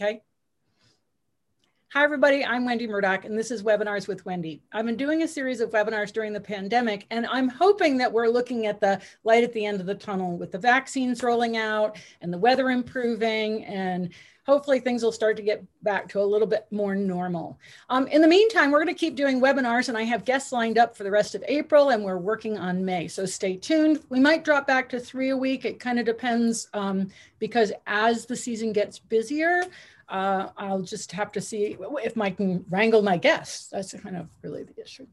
Okay. Hi, everybody. I'm Wendy Murdoch, and this is Webinars with Wendy. I've been doing a series of webinars during the pandemic, and I'm hoping that we're looking at the light at the end of the tunnel with the vaccines rolling out and the weather improving and hopefully things will start to get back to a little bit more normal. Um, in the meantime, we're going to keep doing webinars and I have guests lined up for the rest of April and we're working on May. So stay tuned. We might drop back to three a week. It kind of depends um, because as the season gets busier, uh, I'll just have to see if I can wrangle my guests. That's kind of really the issue.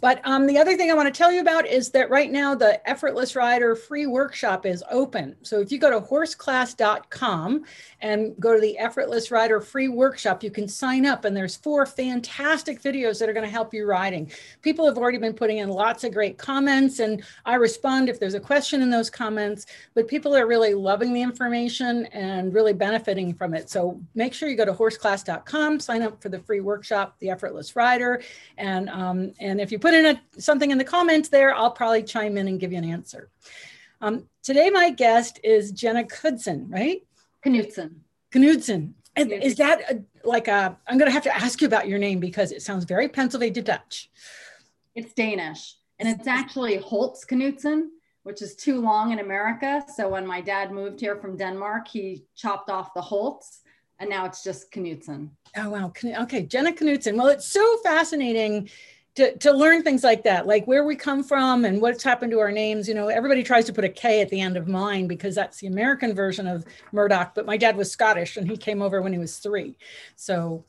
But um, the other thing I want to tell you about is that right now the Effortless Rider free workshop is open. So if you go to horseclass.com and go to the Effortless Rider free workshop, you can sign up and there's four fantastic videos that are going to help you riding. People have already been putting in lots of great comments and I respond if there's a question in those comments, but people are really loving the information and really benefiting from it. So make sure you go to horseclass.com, sign up for the free workshop, the Effortless Rider. And, um, and if you put in a, something in the comments there, I'll probably chime in and give you an answer. Um, today, my guest is Jenna Knudsen, right? Knudsen. Knudsen. Is that a, like a, I'm going to have to ask you about your name because it sounds very Pennsylvania Dutch. It's Danish. And it's actually Holtz Knudsen, which is too long in America. So when my dad moved here from Denmark, he chopped off the Holtz and now it's just Knudsen. Oh, wow. Okay. Jenna Knudsen. Well, it's so fascinating to, to learn things like that, like where we come from and what's happened to our names. You know, everybody tries to put a K at the end of mine because that's the American version of Murdoch, but my dad was Scottish and he came over when he was three. So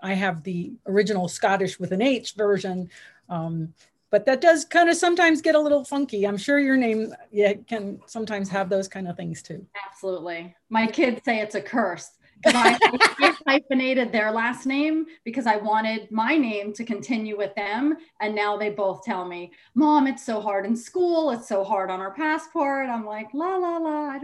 I have the original Scottish with an H version. Um, but that does kind of sometimes get a little funky. I'm sure your name yeah, can sometimes have those kind of things too. Absolutely. My kids say it's a curse I, I hyphenated their last name because I wanted my name to continue with them. And now they both tell me, Mom, it's so hard in school. It's so hard on our passport. I'm like, la, la, la.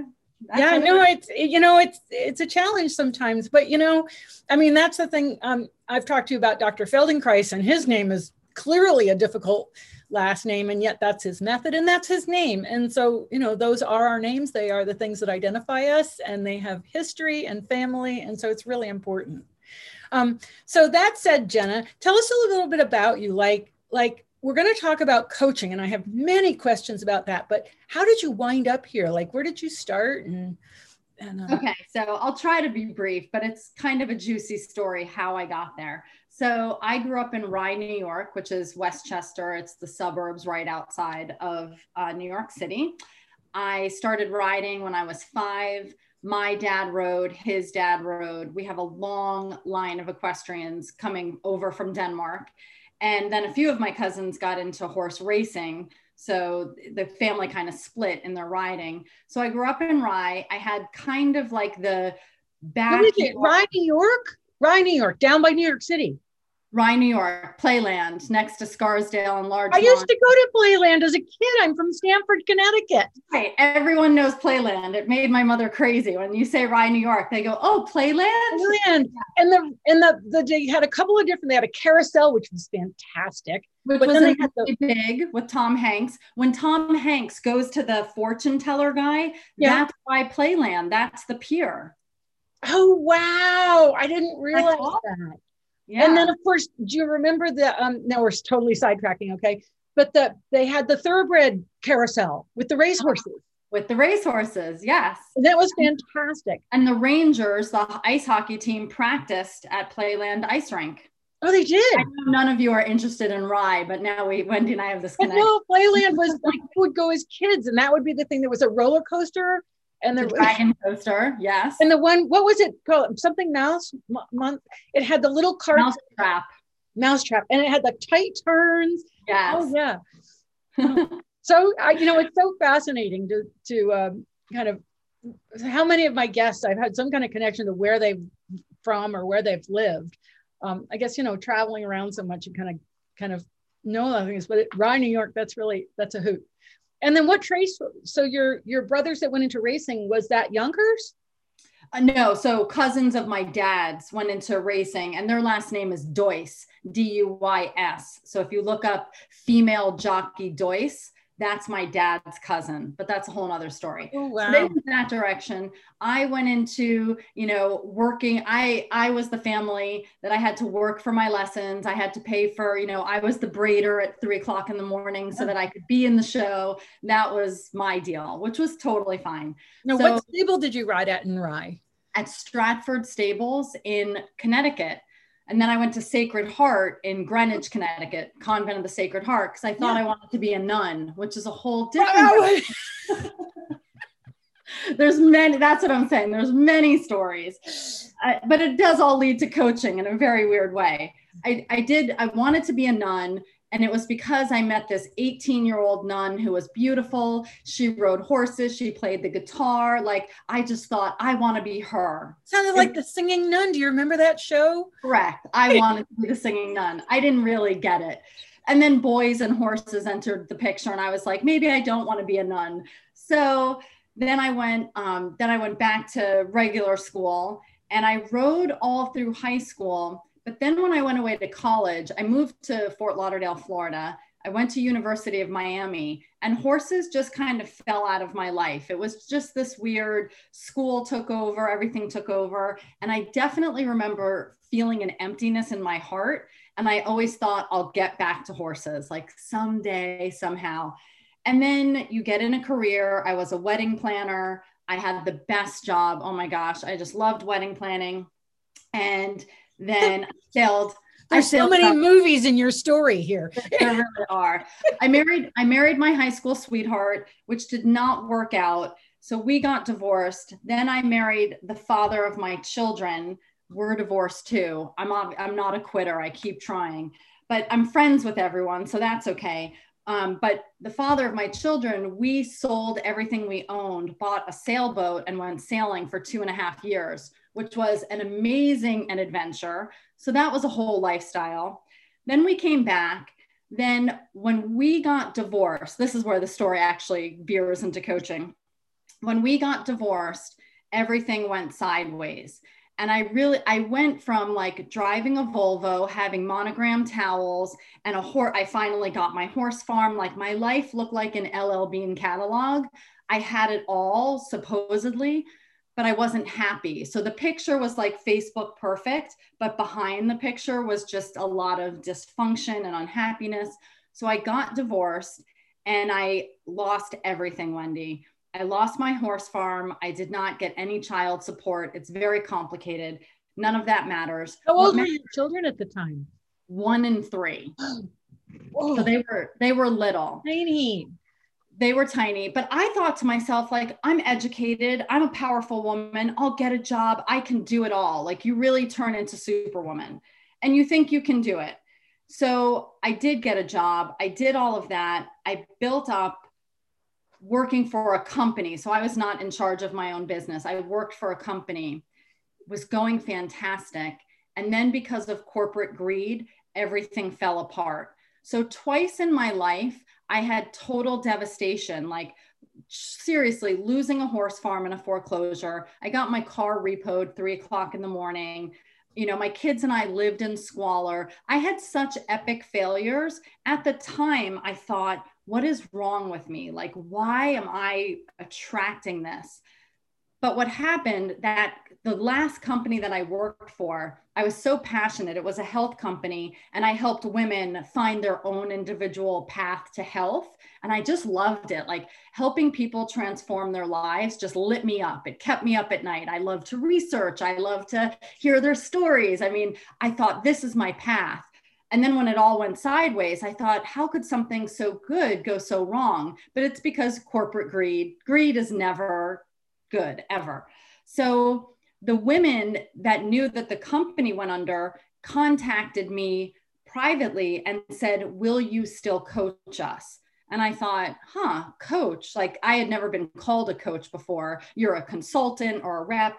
yeah, no, it's, you know, it's, it's a challenge sometimes, but you know, I mean, that's the thing. Um, I've talked to you about Dr. Feldenkrais and his name is clearly a difficult last name and yet that's his method and that's his name. And so you know those are our names. They are the things that identify us and they have history and family and so it's really important. Um, so that said jenna tell us a little bit about you. Like like we're going to talk about coaching and i have many questions about that but how did you wind up here? Like where did you start? And and, uh, okay, so I'll try to be brief, but it's kind of a juicy story how I got there. So I grew up in Rye, New York, which is Westchester. It's the suburbs right outside of uh, New York City. I started riding when I was five. My dad rode, his dad rode. We have a long line of equestrians coming over from Denmark. And then a few of my cousins got into horse racing. So the family kind of split in their riding. So I grew up in Rye. I had kind of like the back. What is it? Rye, New York? Rye, New York, down by New York City. Rye, New York, Playland, next to Scarsdale and Large. I used to go to Playland as a kid. I'm from Stamford, Connecticut. Right. Everyone knows Playland. It made my mother crazy. When you say Rye, New York, they go, "Oh, Playland." Playland. And the and the, the they had a couple of different. They had a carousel, which was fantastic. Which but was then the, big with Tom Hanks. When Tom Hanks goes to the fortune teller guy, yeah. that's why Playland. That's the pier. Oh wow! I didn't realize that. Yeah. And then of course, do you remember the um now we're totally sidetracking, okay? But the they had the thoroughbred carousel with the racehorses. With the racehorses, yes. And that was fantastic. And the Rangers, the ice hockey team, practiced at Playland Ice Rink. Oh, they did. I know none of you are interested in Rye, but now we Wendy and I have this connection. no, Playland was like we would go as kids, and that would be the thing. There was a roller coaster and the, the dragon coaster, yes. And the one, what was it called? Something mouse month. It had the little cart mouse trap, mouse trap, and it had the tight turns. Yes. Oh yeah. so I, you know, it's so fascinating to to um, kind of how many of my guests I've had some kind of connection to where they've from or where they've lived. Um, I guess you know, traveling around so much, you kind of kind of know other things. But it, Rye, New York, that's really that's a hoot. And then what trace? So your your brothers that went into racing was that Yonkers? Uh, no, so cousins of my dad's went into racing, and their last name is Duys, D U Y S. So if you look up female jockey Duys, that's my dad's cousin, but that's a whole other story. Oh, wow. So they went that direction. I went into, you know, working. I I was the family that I had to work for my lessons. I had to pay for, you know, I was the braider at three o'clock in the morning so that I could be in the show. That was my deal, which was totally fine. Now, So- what stable did you ride at in Rye? At Stratford Stables in Connecticut. And then I went to Sacred Heart in Greenwich, Connecticut, Convent of the Sacred Heart, because I thought Yeah. I wanted to be a nun, which is a whole different. There's many. That's what I'm saying. There's many stories, but it does all lead to coaching in a very weird way. I, I did. I wanted to be a nun, and it was because I met this 18 year old nun who was beautiful. She rode horses. She played the guitar. Like I just thought I want to be her. Sounded like the singing nun. Do you remember that show? Correct. I wanted to be the singing nun. I didn't really get it. And then boys and horses entered the picture, and I was like, maybe I don't want to be a nun. So then I went. Um, then I went back to regular school, and I rode all through high school. But then when I went away to college, I moved to Fort Lauderdale, Florida. I went to University of Miami, and horses just kind of fell out of my life. It was just this weird. School took over, everything took over, and I definitely remember feeling an emptiness in my heart. And I always thought I'll get back to horses, like someday, somehow. And then you get in a career. I was a wedding planner. I had the best job. Oh my gosh, I just loved wedding planning. And then I sailed. I There's so many up- movies in your story here. there really are. I married I married my high school sweetheart, which did not work out. So we got divorced. Then I married the father of my children. We're divorced too. I'm ob- I'm not a quitter. I keep trying, but I'm friends with everyone, so that's okay. Um, but the father of my children, we sold everything we owned, bought a sailboat, and went sailing for two and a half years, which was an amazing an adventure. So that was a whole lifestyle. Then we came back. Then, when we got divorced, this is where the story actually veers into coaching. When we got divorced, everything went sideways. And I really, I went from like driving a Volvo, having monogram towels, and a horse. I finally got my horse farm. Like my life looked like an LL Bean catalog. I had it all supposedly, but I wasn't happy. So the picture was like Facebook perfect, but behind the picture was just a lot of dysfunction and unhappiness. So I got divorced and I lost everything, Wendy. I lost my horse farm. I did not get any child support. It's very complicated. None of that matters. How old were your children at the time? One and three. Whoa, oh. So they were they were little. tiny. They were tiny but i thought to myself like i'm educated i'm a powerful woman i'll get a job i can do it all. Like you really turn into superwoman and you think you can do it. So i did get a job i did all of that i built up working for a company so i was not in charge of my own business i worked for a company was going fantastic and then because of corporate greed everything fell apart. So twice in my life I had total devastation, like seriously losing a horse farm in a foreclosure. I got my car repoed three o'clock in the morning. You know, my kids and I lived in squalor. I had such epic failures. At the time, I thought, what is wrong with me? Like, why am I attracting this? But what happened that the last company that I worked for, I was so passionate. It was a health company, and I helped women find their own individual path to health. And I just loved it. Like helping people transform their lives just lit me up. It kept me up at night. I love to research, I love to hear their stories. I mean, I thought this is my path. And then when it all went sideways, I thought, how could something so good go so wrong? But it's because corporate greed, greed is never good, ever. So the women that knew that the company went under contacted me privately and said, Will you still coach us? And I thought, huh, coach. Like I had never been called a coach before. You're a consultant or a rep.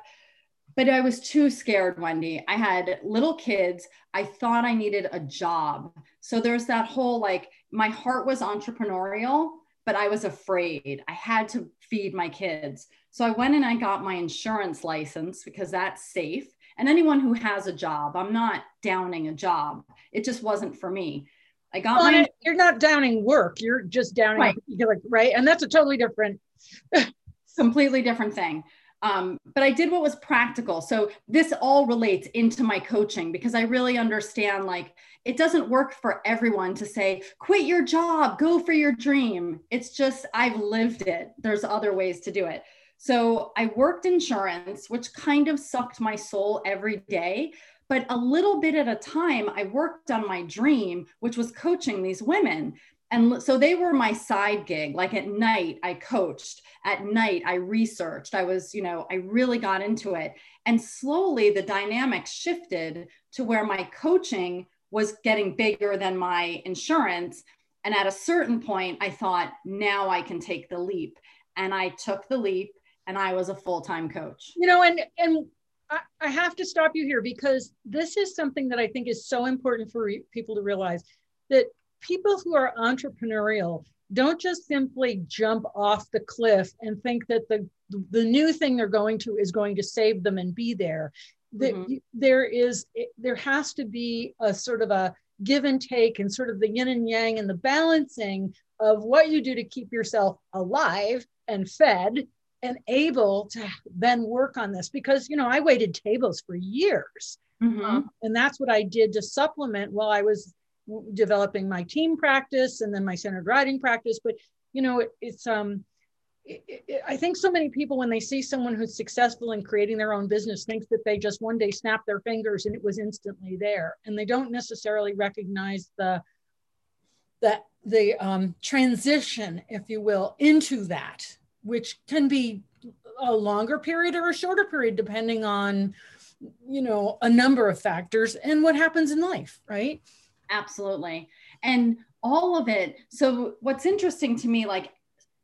But I was too scared, Wendy. I had little kids. I thought I needed a job. So there's that whole like, my heart was entrepreneurial, but I was afraid. I had to feed my kids. So I went and I got my insurance license because that's safe. And anyone who has a job, I'm not downing a job. It just wasn't for me. I got well, my. You're not downing work. You're just downing, right. Like, right? And that's a totally different, completely different thing. Um, but I did what was practical. So this all relates into my coaching because I really understand like it doesn't work for everyone to say, quit your job, go for your dream. It's just, I've lived it. There's other ways to do it. So I worked insurance, which kind of sucked my soul every day. But a little bit at a time, I worked on my dream, which was coaching these women. And so they were my side gig. Like at night, I coached. At night, I researched. I was, you know, I really got into it. And slowly the dynamic shifted to where my coaching was getting bigger than my insurance. And at a certain point, I thought, now I can take the leap. And I took the leap and I was a full time coach. You know, and, and, I have to stop you here because this is something that I think is so important for people to realize that people who are entrepreneurial don't just simply jump off the cliff and think that the the new thing they're going to is going to save them and be there mm-hmm. there is there has to be a sort of a give and take and sort of the yin and yang and the balancing of what you do to keep yourself alive and fed and able to then work on this because you know i waited tables for years mm-hmm. um, and that's what i did to supplement while i was developing my TTEAM practice and then my Centered Riding practice but you know it, it's um I think so many people, when they see someone who's successful in creating their own business, thinks that they just one day snap their fingers and it was instantly there, and they don't necessarily recognize the that the um, transition, if you will, into that, which can be a longer period or a shorter period, depending on you know a number of factors and what happens in life, right? Absolutely. And all of it. So, what's interesting to me, like,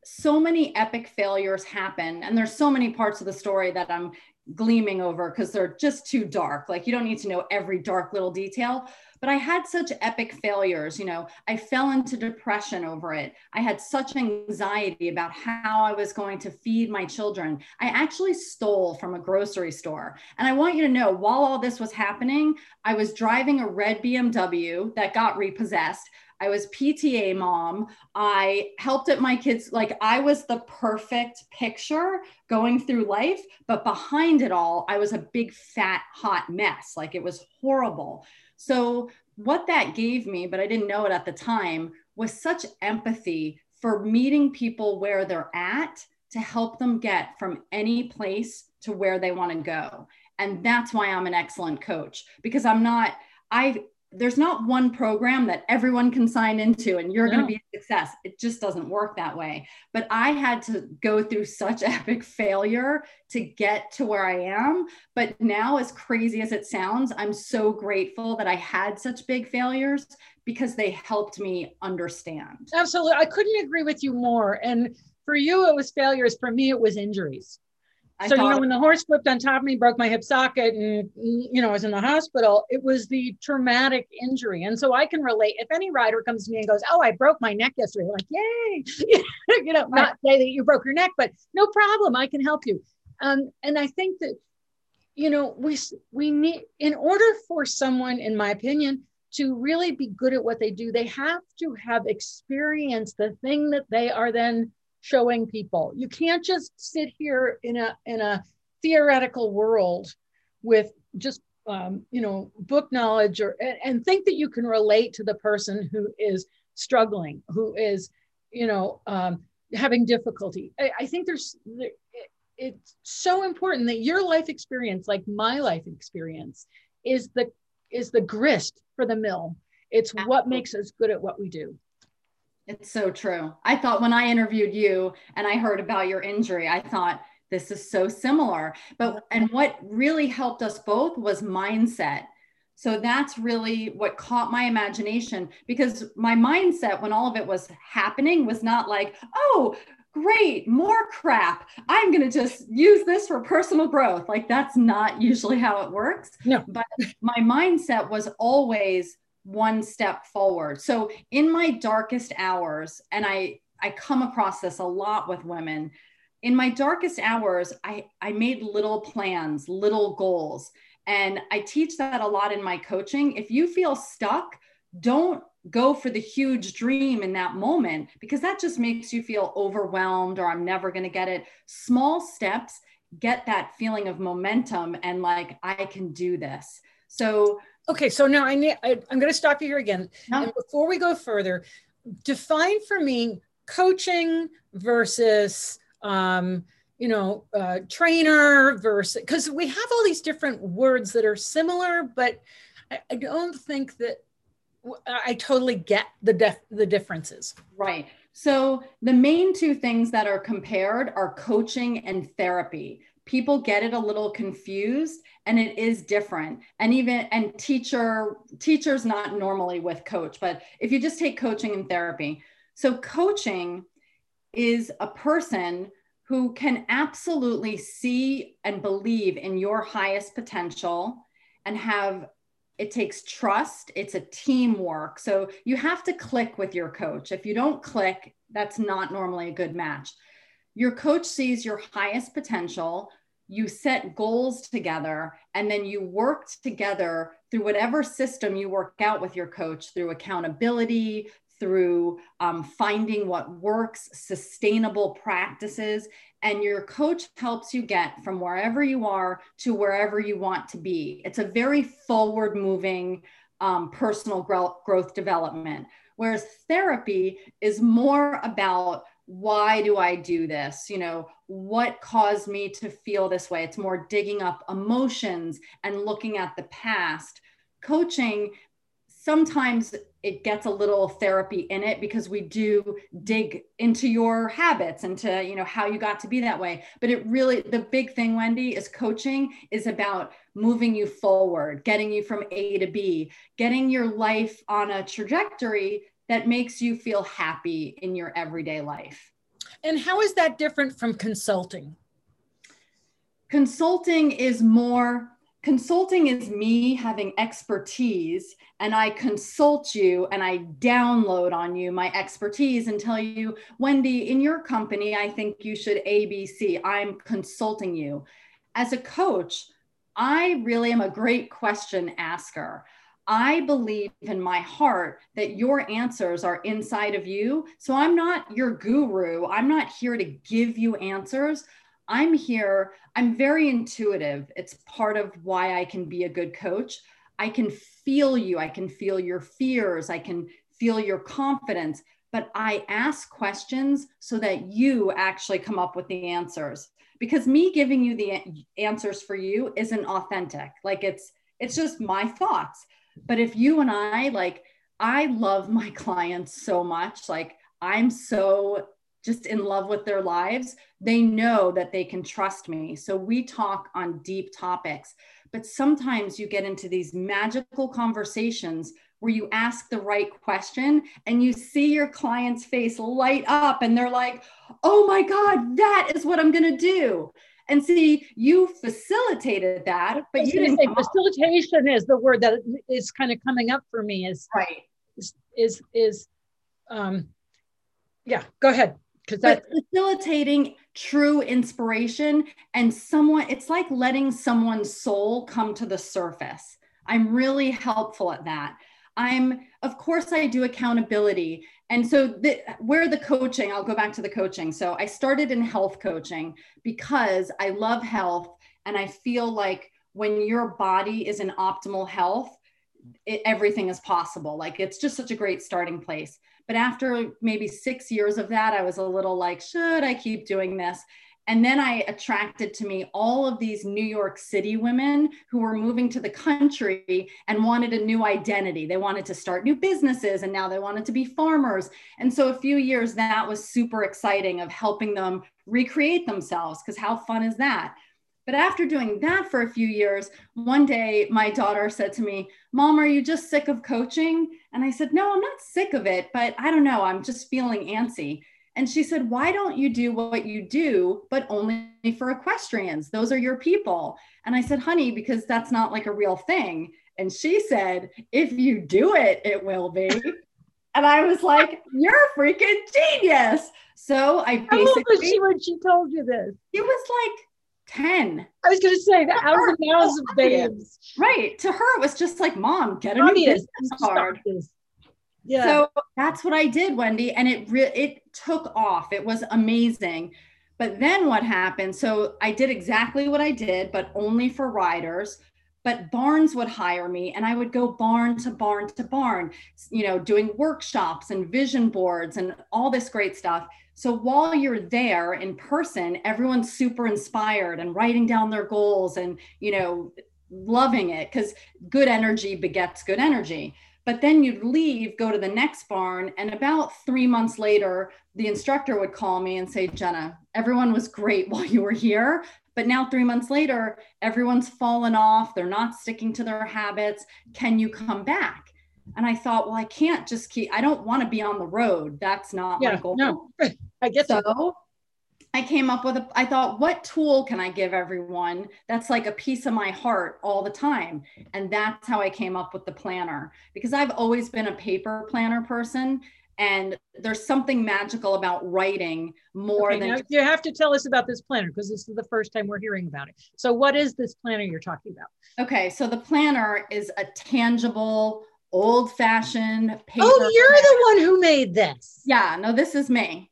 so many epic failures happen, and there's so many parts of the story that I'm gleaming over because they're just too dark. Like, you don't need to know every dark little detail. But I had such epic failures. You know, I fell into depression over it. I had such anxiety about how I was going to feed my children. I actually stole from a grocery store. And I want you to know while all this was happening, I was driving a red BMW that got repossessed. I was PTA mom. I helped at my kids. Like I was the perfect picture going through life, but behind it all, I was a big fat hot mess. Like it was horrible. So, what that gave me, but I didn't know it at the time, was such empathy for meeting people where they're at to help them get from any place to where they want to go. And that's why I'm an excellent coach because I'm not, I there's not one program that everyone can sign into and you're no. going to be a success. It just doesn't work that way. But I had to go through such epic failure to get to where I am. But now, as crazy as it sounds, I'm so grateful that I had such big failures because they helped me understand. Absolutely. I couldn't agree with you more. And for you, it was failures. For me, it was injuries. I so you know when the horse flipped on top of me broke my hip socket and you know i was in the hospital it was the traumatic injury. And so i can relate. If any rider comes to me and goes oh i broke my neck yesterday like yay. You know not say that you broke your neck but no problem i can help you. Um, and i think that you know we we need in order for someone in my opinion to really be good at what they do they have to have experienced the thing that they are then showing people. You can't just sit here in a in a theoretical world with just um, you know book knowledge or and, and, think that you can relate to the person who is struggling, who is you know um, having difficulty. I, I think there's there, it, it's so important that your life experience, like my life experience, is the is the grist for the mill. It's Absolutely. what makes us good at what we do. It's so true. I thought when I interviewed you and I heard about your injury, I thought this is so similar. But and what really helped us both was mindset. So that's really what caught my imagination because my mindset when all of it was happening was not like, "Oh, great, more crap. I'm going to just use this for personal growth." Like that's not usually how it works. No. But my mindset was always one step forward. So in my darkest hours, and I I come across this a lot with women, in my darkest hours, I, I made little plans, little goals. And I teach that a lot in my coaching. If you feel stuck, don't go for the huge dream in that moment because that just makes you feel overwhelmed or I'm never going to get it. Small steps get that feeling of momentum and like I can do this. So okay, so now I need I, am going to stop you here again. No. And before we go further, define for me coaching versus um, you know uh, trainer versus because we have all these different words that are similar, but I, I don't think that I totally get the def- the differences. Right. So the main two things that are compared are coaching and therapy. People get it a little confused and it is different. And even and teacher teachers not normally with coach, but if you just take coaching and therapy. So coaching is a person who can absolutely see and believe in your highest potential and have it takes trust it's a teamwork so you have to click with your coach if you don't click that's not normally a good match your coach sees your highest potential you set goals together and then you work together through whatever system you work out with your coach through accountability through um, finding what works, sustainable practices, and your coach helps you get from wherever you are to wherever you want to be. It's a very forward moving um, personal growth, growth development. Whereas therapy is more about why do I do this? You know, what caused me to feel this way? It's more digging up emotions and looking at the past. Coaching sometimes it gets a little therapy in it because we do dig into your habits and to you know how you got to be that way but it really the big thing wendy is coaching is about moving you forward getting you from a to b getting your life on a trajectory that makes you feel happy in your everyday life and how is that different from consulting consulting is more Consulting is me having expertise and I consult you and I download on you my expertise and tell you, Wendy, in your company, I think you should ABC. I'm consulting you. As a coach, I really am a great question asker. I believe in my heart that your answers are inside of you. So I'm not your guru. I'm not here to give you answers. I'm here, I'm very intuitive. It's part of why I can be a good coach. I can feel you, I can feel your fears, I can feel your confidence, but I ask questions so that you actually come up with the answers. Because me giving you the answers for you isn't authentic. Like it's it's just my thoughts. But if you and I like I love my clients so much, like I'm so just in love with their lives, they know that they can trust me. So we talk on deep topics. But sometimes you get into these magical conversations where you ask the right question and you see your client's face light up and they're like, oh my God, that is what I'm going to do. And see, you facilitated that, but you didn't say facilitation is the word that is kind of coming up for me is right. Is, is, is um, yeah, go ahead because that's facilitating true inspiration and someone it's like letting someone's soul come to the surface i'm really helpful at that i'm of course i do accountability and so the, where the coaching i'll go back to the coaching. So i started in health coaching because i love health and i feel like when your body is in optimal health it, everything is possible. Like it's just such a great starting place. But after maybe six years of that, I was a little like, should I keep doing this? And then I attracted to me all of these New York City women who were moving to the country and wanted a new identity. They wanted to start new businesses and now they wanted to be farmers. And so a few years that was super exciting of helping them recreate themselves because how fun is that? But after doing that for a few years, one day my daughter said to me, Mom, are you just sick of coaching? And I said, No, I'm not sick of it, but I don't know. I'm just feeling antsy. And she said, Why don't you do what you do, but only for equestrians? Those are your people. And I said, Honey, because that's not like a real thing. And she said, If you do it, it will be. and I was like, You're a freaking genius. So I basically. How old was she when she told you this? It was like 10. I was going to say that the mouths of babes. Right. To her, it was just like, Mom, get a new business card. Yeah. So that's what I did, Wendy, and it re- it took off. It was amazing. But then what happened? So I did exactly what I did, but only for riders. But barns would hire me and I would go barn to barn to barn, you know, doing workshops and vision boards and all this great stuff. So while you're there in person, everyone's super inspired and writing down their goals and, you know, loving it because good energy begets good energy. But then you'd leave, go to the next barn, and about three months later, the instructor would call me and say, Jenna, everyone was great while you were here. But now, three months later, everyone's fallen off. They're not sticking to their habits. Can you come back? And I thought, well, I can't just keep, I don't want to be on the road. That's not yeah, my goal. No, I get so. That. I came up with a, I thought, what tool can I give everyone that's like a piece of my heart all the time? And that's how I came up with the planner because I've always been a paper planner person. And there's something magical about writing more okay, than. you have to tell us about this planner because this is the first time we're hearing about it. So, what is this planner you're talking about? Okay, so the planner is a tangible, old fashioned oh, paper. Oh, you're planner. the one who made this. Yeah, no, this is me.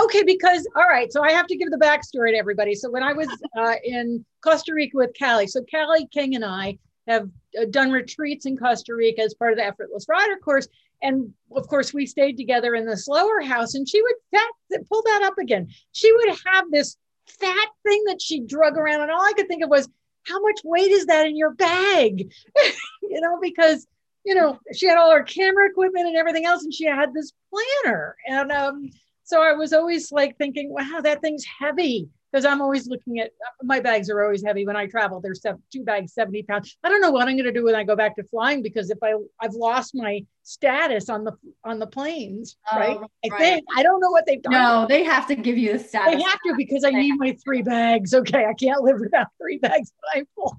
Okay, because all right, so I have to give the backstory to everybody. So when I was uh, in Costa Rica with Callie, so Callie King and I have uh, done retreats in Costa Rica as part of the Effortless Rider course, and of course we stayed together in the slower house. And she would fat, pull that up again. She would have this fat thing that she drug around, and all I could think of was, how much weight is that in your bag? you know, because you know she had all her camera equipment and everything else, and she had this planner, and um so I was always like thinking, wow, that thing's heavy. Because I'm always looking at uh, my bags are always heavy when I travel. There's two bags, 70 pounds. I don't know what I'm going to do when I go back to flying because if I I've lost my status on the on the planes, oh, right? I think I don't know what they've done. No, they have to give you the status. They have to because I need my three bags. Okay, I can't live without three bags when I fly.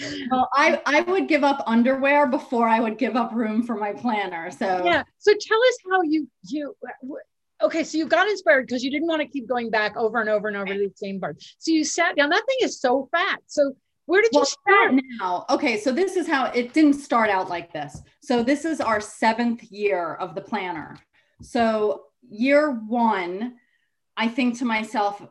well, I, I would give up underwear before I would give up room for my planner. So yeah. So tell us how you you okay, so you got inspired because you didn't want to keep going back over and over and over to the same part. So you sat down. That thing is so fat. So where did well, you start now? Okay, so this is how it didn't start out like this. So this is our seventh year of the planner. So year one, I think to myself,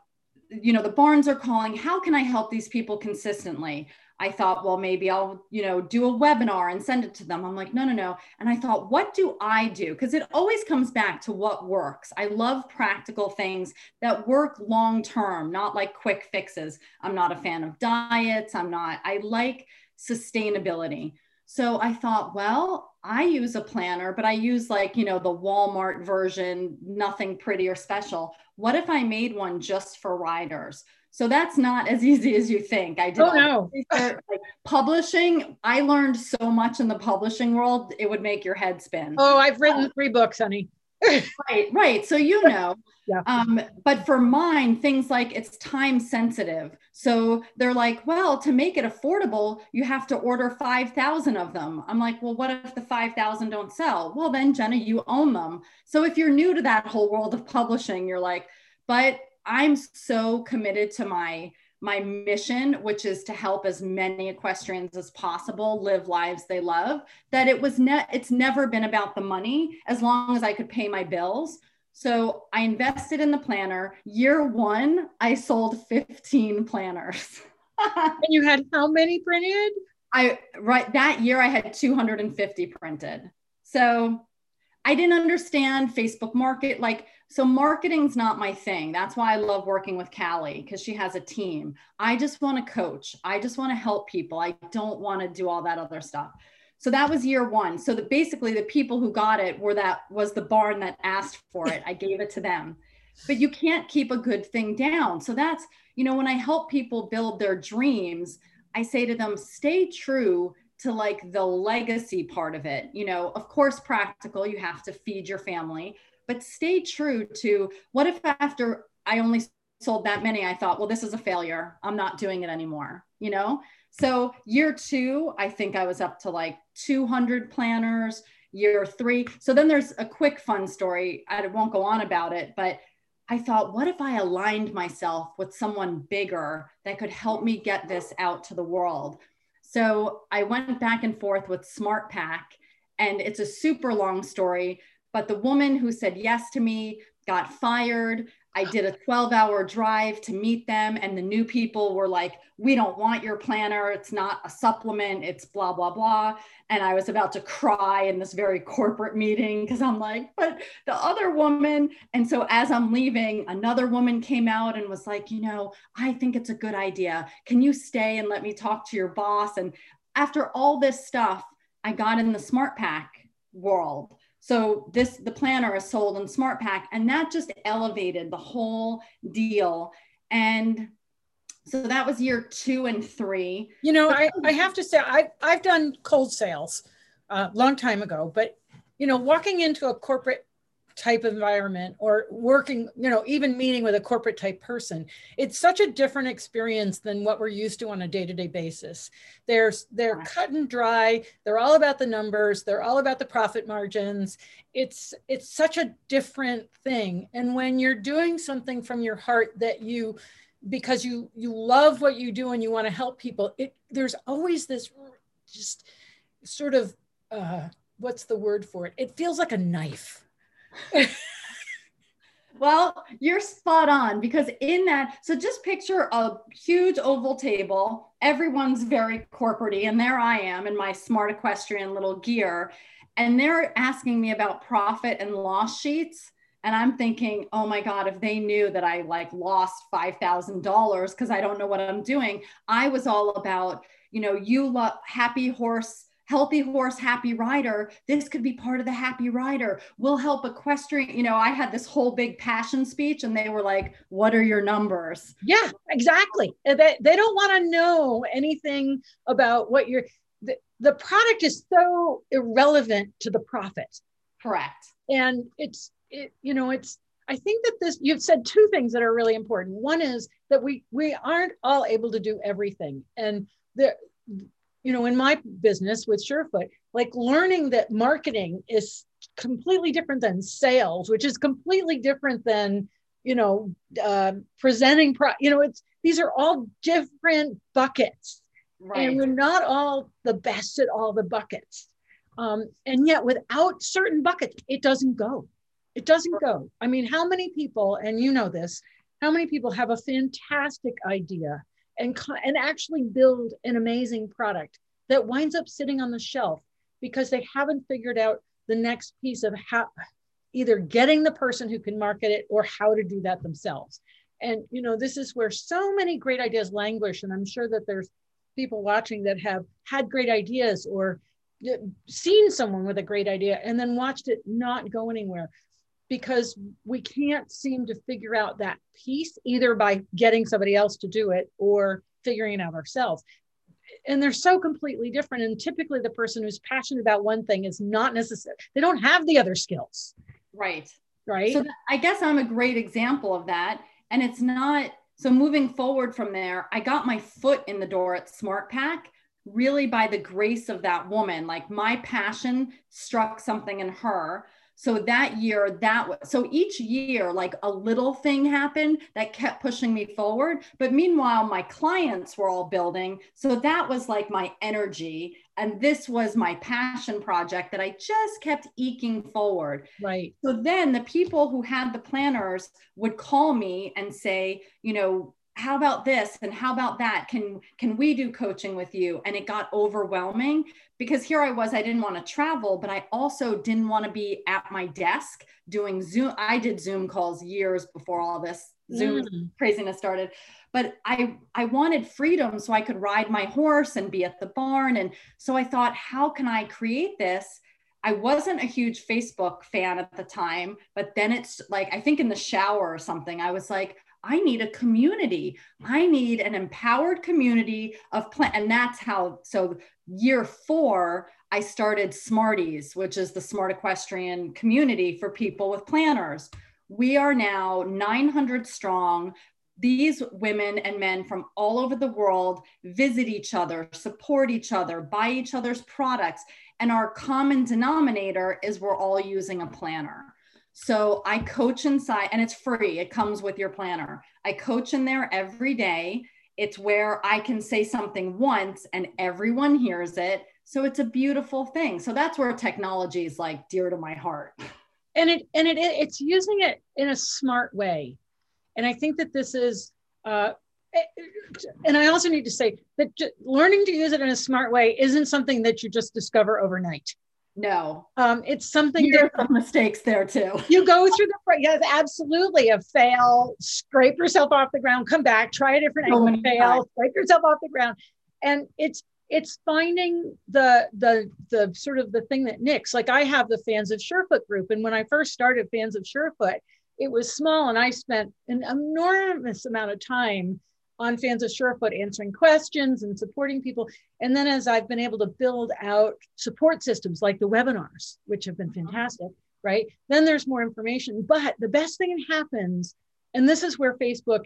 you know, the barns are calling, how can I help these people consistently? I thought, well, maybe I'll, you know, do a webinar and send it to them. I'm like, no, no, no. And I thought, what do I do? Because it always comes back to what works. I love practical things that work long term, not like quick fixes. I'm not a fan of diets. I'm not, I like sustainability. So I thought, well, I use a planner, but I use like, you know, the Walmart version, nothing pretty or special. What if I made one just for riders? So that's not as easy as you think. I did oh, no. like publishing. I learned so much in the publishing world, it would make your head spin. Oh, I've written three books, honey. right, right. So you know. yeah. Um, but for mine, things like it's time sensitive. So they're like, well, to make it affordable, you have to order 5,000 of them. I'm like, well, what if the 5,000 don't sell? Well, then, Jenna, you own them. So if you're new to that whole world of publishing, you're like, but I'm so committed to my my mission, which is to help as many equestrians as possible live lives they love, that it was net it's never been about the money as long as I could pay my bills. So I invested in the planner. Year one, I sold 15 planners. and you had how many printed? I right that year I had 250 printed. So I didn't understand Facebook market like so marketing's not my thing. That's why I love working with Callie because she has a team. I just want to coach. I just want to help people. I don't want to do all that other stuff. So that was year one. So that basically the people who got it were that was the barn that asked for it. I gave it to them. But you can't keep a good thing down. So that's, you know, when I help people build their dreams, I say to them, stay true to like the legacy part of it. You know, of course, practical, you have to feed your family, but stay true to what if after I only sold that many, I thought, well, this is a failure. I'm not doing it anymore, you know? So year two, I think I was up to like 200 planners. Year three. So then there's a quick fun story. I won't go on about it, but I thought, what if I aligned myself with someone bigger that could help me get this out to the world? So I went back and forth with SmartPak And it's a super long story, but the woman who said yes to me got fired. I did a 12 hour drive to meet them, and the new people were like, We don't want your planner. It's not a supplement. It's blah, blah, blah. And I was about to cry in this very corporate meeting because I'm like, But the other woman. And so as I'm leaving, another woman came out and was like, You know, I think it's a good idea. Can you stay and let me talk to your boss? And after all this stuff, I got in the SmartPak world so this the planner is sold in SmartPak, and that just elevated the whole deal. And so that was year two and three. You know, I, I have to say I I've done cold sales a uh, long time ago, but you know, walking into a corporate type environment or working, you know, even meeting with a corporate type person. It's such a different experience than what we're used to on a day-to-day basis. They're they're cut and dry, they're all about the numbers, they're all about the profit margins. It's it's such a different thing. And when you're doing something from your heart that you because you you love what you do and you want to help people, it there's always this just sort of uh what's the word for it? It feels like a knife well, you're spot on because in that, so just picture a huge oval table. Everyone's very corporatey, and there I am in my smart equestrian little gear. And they're asking me about profit and loss sheets. And I'm thinking, oh my God, if they knew that I like lost $5,000 because I don't know what I'm doing, I was all about, you know, you love happy horse healthy horse, happy rider. This could be part of the happy rider. We'll help equestrian. You know, I had this whole big passion speech and they were like, What are your numbers? Yeah, exactly. They, they don't want to know anything about what you're, the, the product is so irrelevant to the profit. Correct. And it's, it, you know, it's, I think that this you've said two things that are really important. One is that we we aren't all able to do everything, and there you know, in my business with Surefoot, like learning that marketing is completely different than sales, which is completely different than, you know, uh, presenting, pro- you know, it's, these are all different buckets. Right. And we're not all the best at all the buckets. Um, and yet, without certain buckets, it doesn't go. It doesn't go. I mean, how many people, and you know this, how many people have a fantastic idea and, and actually build an amazing product that winds up sitting on the shelf because they haven't figured out the next piece of how either getting the person who can market it or how to do that themselves. And you know, this is where so many great ideas languish. And I'm sure that there's people watching that have had great ideas or seen someone with a great idea and then watched it not go anywhere because we can't seem to figure out that piece either by getting somebody else to do it or figuring it out ourselves. And they're so completely different. And typically the person who's passionate about one thing is not necessary they don't have the other skills. Right. Right? So i guess i'm a great example of that. And it's not so moving forward from there i got my foot in the door at SmartPak really by the grace of that woman. Like my passion struck something in her so that year, that was so each year, like a little thing happened that kept pushing me forward. But meanwhile, my clients were all building. So that was like my energy. And this was my passion project that I just kept eking forward. Right. So then the people who had the planners would call me and say, you know, how about this and how about that? Can can we do coaching with you? And it got overwhelming because here i was i didn't want to travel but i also didn't want to be at my desk doing zoom i did zoom calls years before all this zoom mm. craziness started but i i wanted freedom so i could ride my horse and be at the barn. And so i thought how can i create this? I wasn't a huge Facebook fan at the time, but then it's like, I think in the shower or something, I was like, I need a community. I need an empowered community of plant. And that's how, so year four, I started Smarties, which is the smart equestrian community for people with planners. We are now 900 strong. These women and men from all over the world visit each other, support each other, buy each other's products. And our common denominator is we're all using a planner. So I coach inside, and it's free. It comes with your planner. I coach in there every day. It's where I can say something once and everyone hears it. So it's a beautiful thing. So that's where technology is like dear to my heart. And it and it it's using it in a smart way. And I think that this is uh, and I also need to say that learning to use it in a smart way isn't something that you just discover overnight. No, um, it's something there are some mistakes there too. You go through the yes, absolutely a fail, scrape yourself off the ground, come back, try a different angle, fail, times. scrape yourself off the ground, and it's it's finding the the the sort of the thing that nicks. Like I have the fans of Surefoot group, and when I first started fans of Surefoot, it was small, and I spent an enormous amount of time on fans of Surefoot answering questions and supporting people. And then as I've been able to build out support systems like the webinars, which have been fantastic, right? Then there's more information. But the best thing that happens, and this is where Facebook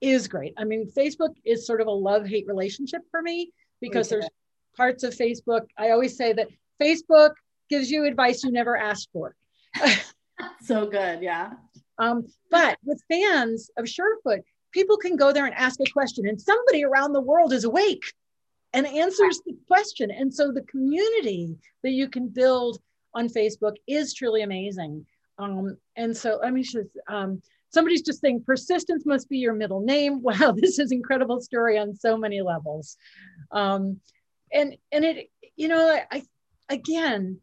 is great. I mean, Facebook is sort of a love-hate relationship for me because there's parts of Facebook. I always say that Facebook gives you advice you never asked for. so good, yeah. Um, but with fans of Surefoot, people can go there and ask a question and somebody around the world is awake and answers the question. And so the community that you can build on facebook is truly amazing. Um, and so let me just um, somebody's just saying persistence must be your middle name. Wow this is incredible story on so many levels. Um, and and it you know i, again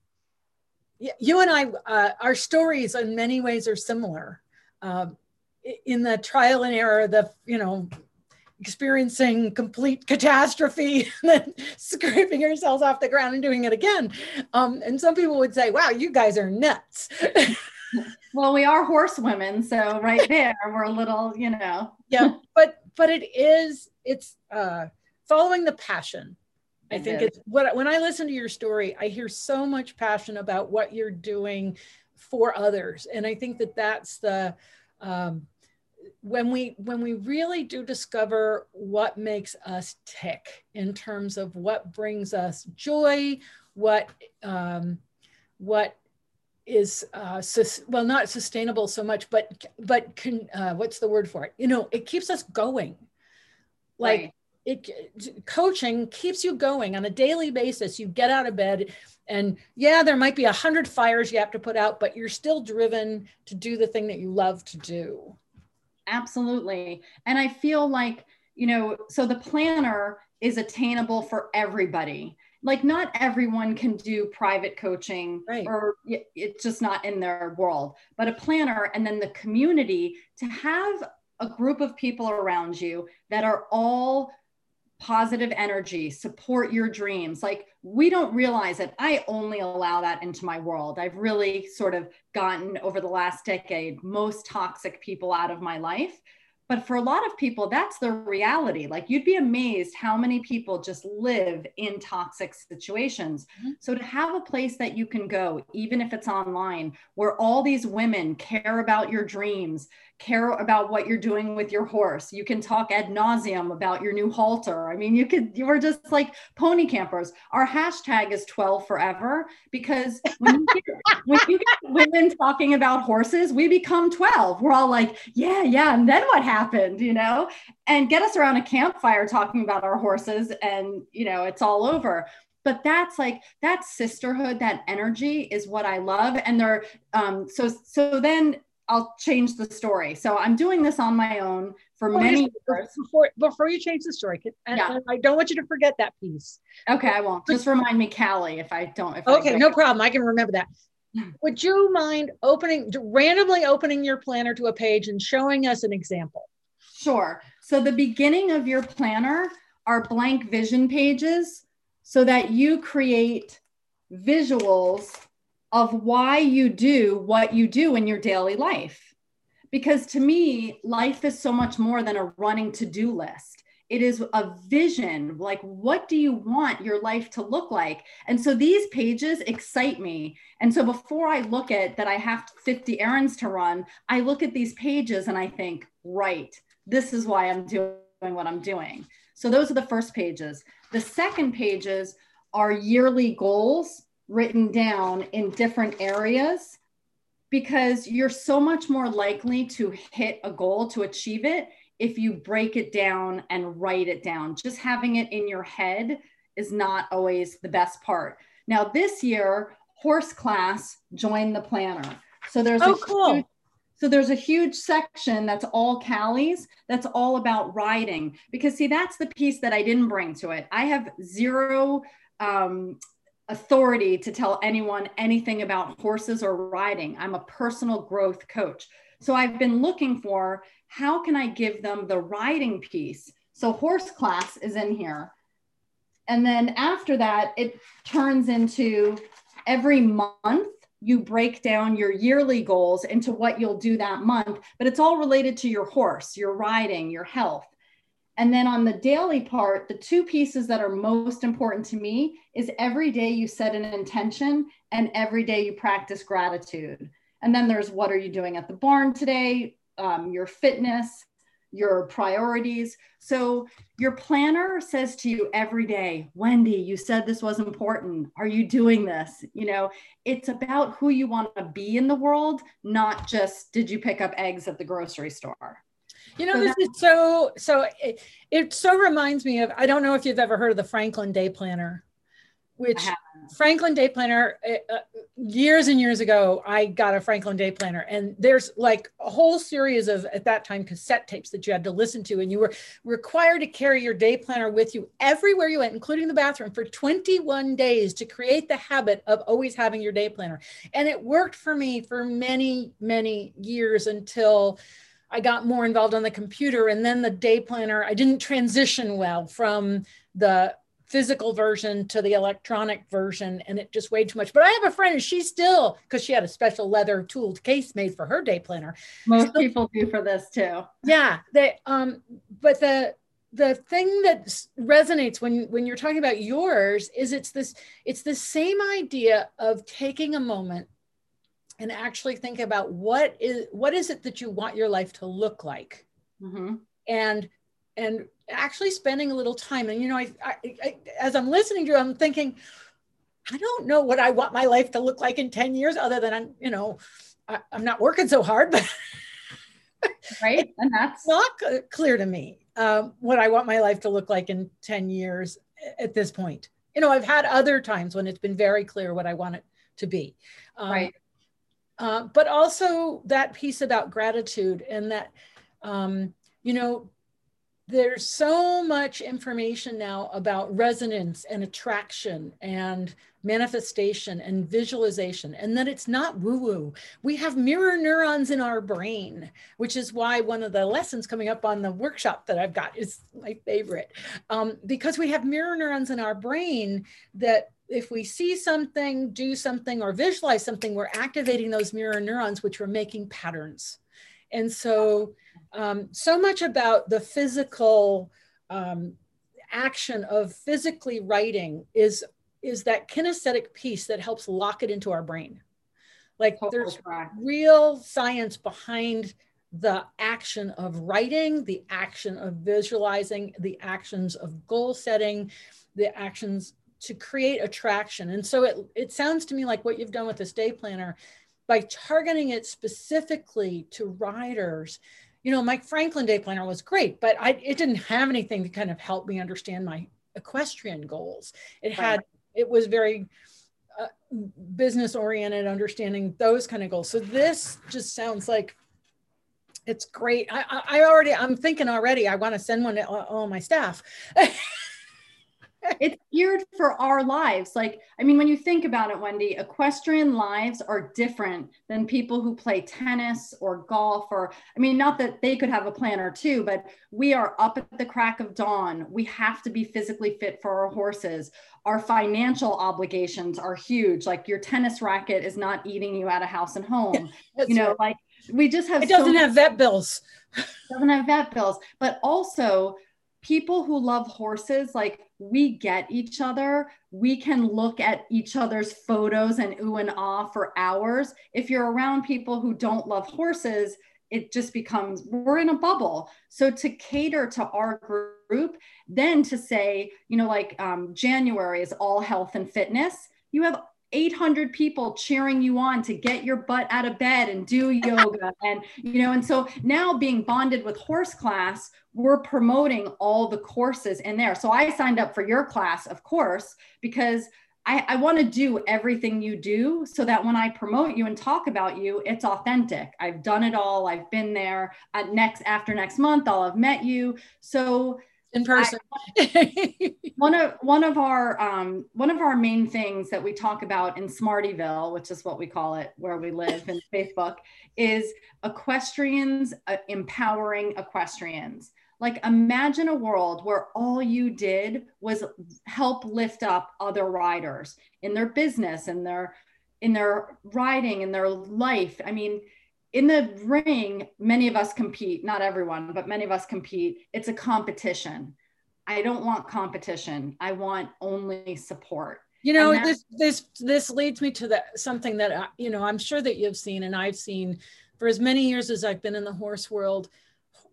you and i uh, our stories in many ways are similar. Uh, in the trial and error, the, you know, experiencing complete catastrophe and then scraping yourselves off the ground and doing it again. Um, and some people would say, wow, you guys are nuts. well, we are horsewomen. So right there, we're a little, you know. yeah. But, but it is, it's uh, following the passion. I think it's what when I listen to your story, I hear so much passion about what you're doing for others. And I think that that's the, um, when we when we really do discover what makes us tick in terms of what brings us joy what um, what is uh, sus- well not sustainable so much but but can uh, what's the word for it? You know it keeps us going. Like right. it coaching keeps you going on a daily basis. You get out of bed and yeah there might be a hundred fires you have to put out but you're still driven to do the thing that you love to do Absolutely. And I feel like, you know, so the planner is attainable for everybody. Like, not everyone can do private coaching, right. or it's just not in their world. But a planner and then the community to have a group of people around you that are all positive energy, support your dreams. Like we don't realize it. I only allow that into my world. I've really sort of gotten over the last decade most toxic people out of my life but for a lot of people, that's the reality. Like you'd be amazed how many people just live in toxic situations. Mm-hmm. So to have a place that you can go, even if it's online, where all these women care about your dreams, care about what you're doing with your horse. You can talk ad nauseum about your new halter. I mean, you could, you were just like pony campers. Our hashtag is 12 forever because when you, get, when you get women talking about horses, we become 12. We're all like, yeah, yeah. And then what happened, you know? And get us around a campfire talking about our horses and, you know, it's all over but that's like that sisterhood that energy is what i love and they're um so so then I'll change the story. So I'm doing this on my own for many years. Before, before you change the story, and, yeah. I don't want you to forget that piece. Okay, I won't. Just remind me, Callie, if I don't. If okay, no problem. I can remember that. Hmm. Would you mind opening, randomly opening your planner to a page and showing us an example? Sure. So the beginning of your planner are blank vision pages so that you create visuals of why you do what you do in your daily life. Because to me, life is so much more than a running to do list. It is a vision like, what do you want your life to look like? And so these pages excite me. And so before I look at that, I have 50 errands to run, I look at these pages and I think, right, this is why I'm doing what I'm doing. So those are the first pages. The second pages are yearly goals written down in different areas because you're so much more likely to hit a goal to achieve it if you break it down and write it down. Just having it in your head is not always the best part. Now, this year, horse class joined the planner. So there's oh, a cool. Huge, so there's a huge section that's all Callies that's all about riding because see that's the piece that I didn't bring to it. I have zero um, authority to tell anyone anything about horses or riding. I'm a personal growth coach. So I've been looking for how can I give them the riding piece? So horse class is in here. And then after that, it turns into every month you break down your yearly goals into what you'll do that month, but it's all related to your horse, your riding, your health. And then on the daily part, the two pieces that are most important to me is every day you set an intention and every day you practice gratitude. And then there's what are you doing at the barn today, um, your fitness, your priorities. So your planner says to you every day, Wendy, you said this was important. Are you doing this? You know, it's about who you want to be in the world, not just did you pick up eggs at the grocery store. You know, this is so so it, it so reminds me of I don't know if you've ever heard of the Franklin Day Planner which Franklin Day Planner, uh, uh, years and years ago, I got a Franklin Day Planner, and there's like a whole series of, at that time, cassette tapes that you had to listen to, and you were required to carry your day planner with you everywhere you went, including the bathroom, for 21 days to create the habit of always having your day planner. And it worked for me for many, many years until. I got more involved on the computer and then the day planner, I didn't transition well from the physical version to the electronic version and it just weighed too much. But I have a friend and she still, because she had a special leather tooled case made for her day planner. Most still, people do for this too. Yeah. They um but the the thing that resonates when when you're talking about yours is it's this it's the same idea of taking a moment and actually think about what is what is it that you want your life to look like mm-hmm. and and actually spending a little time. And, you know, I, I, I, as I'm listening to you, I'm thinking, I don't know what I want my life to look like in 10 years, other than I'm, you know, I, am not working so hard, but right. And that's not clear to me um, what I want my life to look like in 10 years at this point. You know, I've had other times when it's been very clear what I want it to be. Um, right. Uh, but also that piece about gratitude and that, um, you know, there's so much information now about resonance and attraction and manifestation and visualization, and that it's not woo woo. We have mirror neurons in our brain, which is why one of the lessons coming up on the workshop that I've got is my favorite. Um, because we have mirror neurons in our brain that if we see something, do something, or visualize something, we're activating those mirror neurons, which are making patterns. And so, um, so much about the physical um, action of physically writing is is that kinesthetic piece that helps lock it into our brain. Like there's real science behind the action of writing, the action of visualizing, the actions of goal setting, the actions to create attraction. And so it, it sounds to me like what you've done with this day planner by targeting it specifically to riders you know, Mike Franklin Day Planner was great, but I, it didn't have anything to kind of help me understand my equestrian goals. It had, it was very uh, business oriented, understanding those kind of goals. So this just sounds like it's great. I, I, I already, I'm thinking already, I want to send one to all my staff. it's geared for our lives. Like, I mean, when you think about it, Wendy, equestrian lives are different than people who play tennis or golf, or, I mean, not that they could have a planner too, but we are up at the crack of dawn. We have to be physically fit for our horses. Our financial obligations are huge. Like, your tennis racket is not eating you out of house and home. you know, right. like, we just have it doesn't so have vet bills. doesn't have vet bills, but also people who love horses, like we get each other. We can look at each other's photos and ooh and ah for hours. If you're around people who don't love horses, it just becomes we're in a bubble. So to cater to our group, then to say, you know, like um, January is all health and fitness, you have 800 people cheering you on to get your butt out of bed and do yoga and you know and so now being bonded with horse class we're promoting all the courses in there so i signed up for your class of course because I, I want to do everything you do so that when I promote you and talk about you, it's authentic. I've done it all. I've been there. At next after next month, I'll have met you. So in person. I, one of one of our um, one of our main things that we talk about in Smartyville, which is what we call it where we live in Facebook, is equestrians uh, empowering equestrians. Like imagine a world where all you did was help lift up other riders in their business and their in their riding in their life. I mean, in the ring, many of us compete, not everyone, but many of us compete. It's a competition. I don't want competition. I want only support. You know, this this this leads me to that something that I, you know I'm sure that you've seen and I've seen for as many years as I've been in the horse world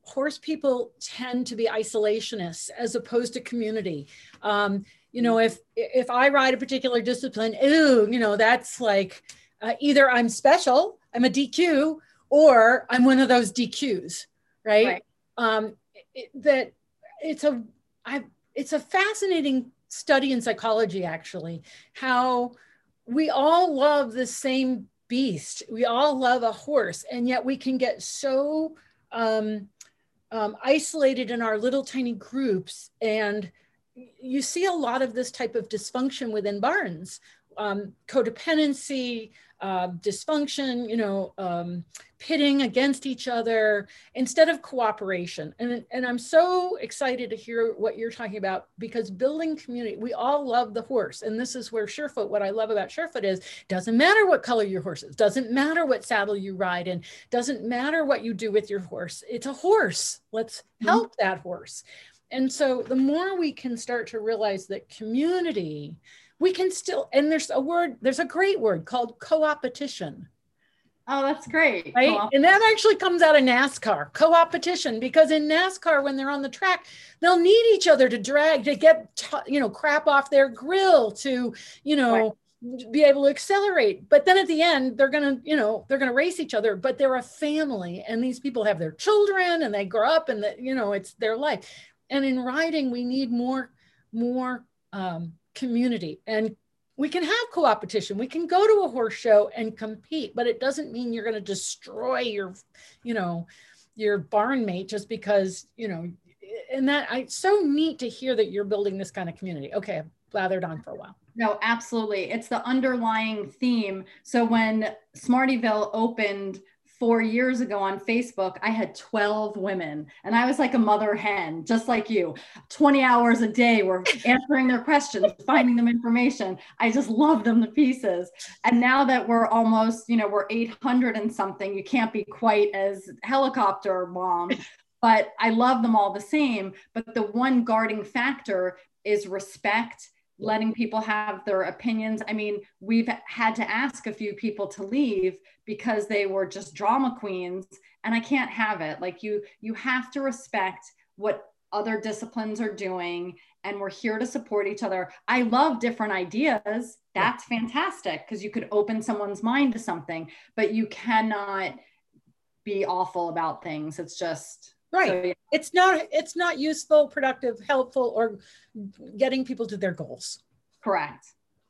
horse people tend to be isolationists as opposed to community. Um, you know, if if I ride a particular discipline, ooh, you know, that's like uh, either I'm special, I'm a DQ, or I'm one of those DQs, right? right. Um, it, that it's a I it's a fascinating study in psychology actually how we all love the same beast we all love a horse and yet we can get so um, um, isolated in our little tiny groups. And you see a lot of this type of dysfunction within barns, um, codependency, uh, dysfunction, you know, um, pitting against each other instead of cooperation. And, and I'm so excited to hear what you're talking about because building community, we all love the horse. And this is where Surefoot, what I love about Surefoot is doesn't matter what color your horse is, doesn't matter what saddle you ride in, doesn't matter what you do with your horse. It's a horse. Let's mm-hmm. help that horse. And so the more we can start to realize that community we can still and there's a word there's a great word called co-opetition. Oh that's great. Right? And that actually comes out of nascar co-opetition because in nascar when they're on the track they'll need each other to drag to get t- you know crap off their grill to you know right. be able to accelerate. But then at the end they're gonna you know they're gonna race each other but they're a family and these people have their children and they grow up and that you know it's their life. And in riding we need more more um, community. And we can have co-opetition. We can go to a horse show and compete but it doesn't mean you're going to destroy your you know your barn mate just because you know and that i so neat to hear that you're building this kind of community. Okay i've blathered on for a while. No absolutely. It's the underlying theme. So when smartyville opened four years ago on Facebook, I had 12 women and I was like a mother hen, just like you. 20 hours a day, we're answering their questions, finding them information. I just love them to pieces. And now that we're almost, you know, we're 800 and something, you can't be quite as helicopter mom, but I love them all the same. But the one guarding factor is respect letting people have their opinions. I mean, we've had to ask a few people to leave because they were just drama queens and I can't have it. Like you you have to respect what other disciplines are doing and we're here to support each other. I love different ideas. That's fantastic because you could open someone's mind to something, but you cannot be awful about things. It's just right. So, yeah. it's not it's not useful productive helpful or getting people to their goals. Correct.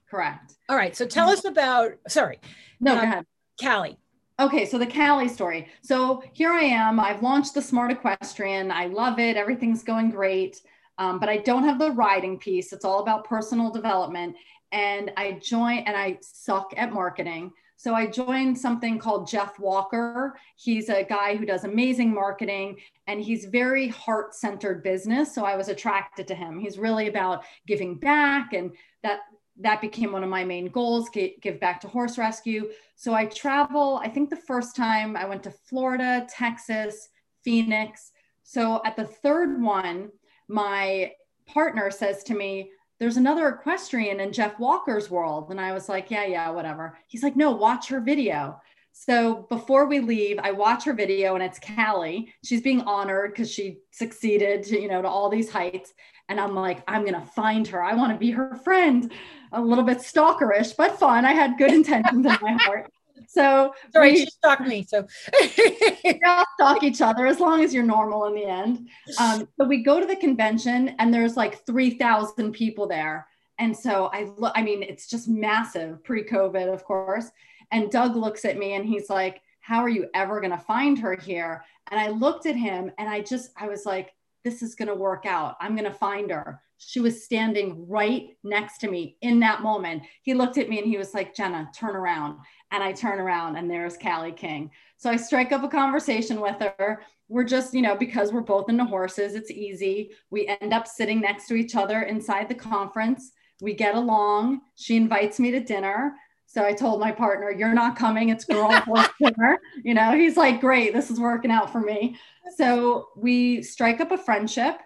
Correct. All right. So tell us about sorry. No um, go ahead. Callie. Okay. So the callie story. So here i am. I've launched the smart equestrian. I love it. Everything's going great. Um, but i don't have the riding piece. It's all about personal development. And i join and i suck at marketing so I joined something called Jeff Walker. He's a guy who does amazing marketing and he's very heart centered business. So I was attracted to him. He's really about giving back and that that became one of my main goals give back to horse rescue so i travel i think the first time i went to florida texas phoenix so at the third one my partner says to me there's another equestrian in Jeff Walker's world. And I was like, yeah, yeah, whatever. He's like, no, watch her video. So before we leave, I watch her video and it's Callie. She's being honored because she succeeded to, you know, to all these heights. And I'm like, I'm to find her. I want to be her friend. A little bit stalkerish, but fun. I had good intentions in my heart. So, sorry, we, she stalked me. So, we all stalk each other as long as you're normal in the end. Um, but we go to the convention and there's like 3,000 people there. And so I look, I mean, it's just massive pre COVID, of course. And Doug looks at me and he's like, How are you ever going to find her here? And I looked at him and I just, I was like, This is going to work out. I'm going to find her. She was standing right next to me in that moment. He looked at me and he was like, Jenna, turn around. And I turn around and there's Callie King. So I strike up a conversation with her. We're just, you know, because we're both into horses, it's easy. We end up sitting next to each other inside the conference. We get along. She invites me to dinner. So I told my partner, You're not coming. It's girl horse dinner. You know, he's like, Great, this is working out for me. So we strike up a friendship.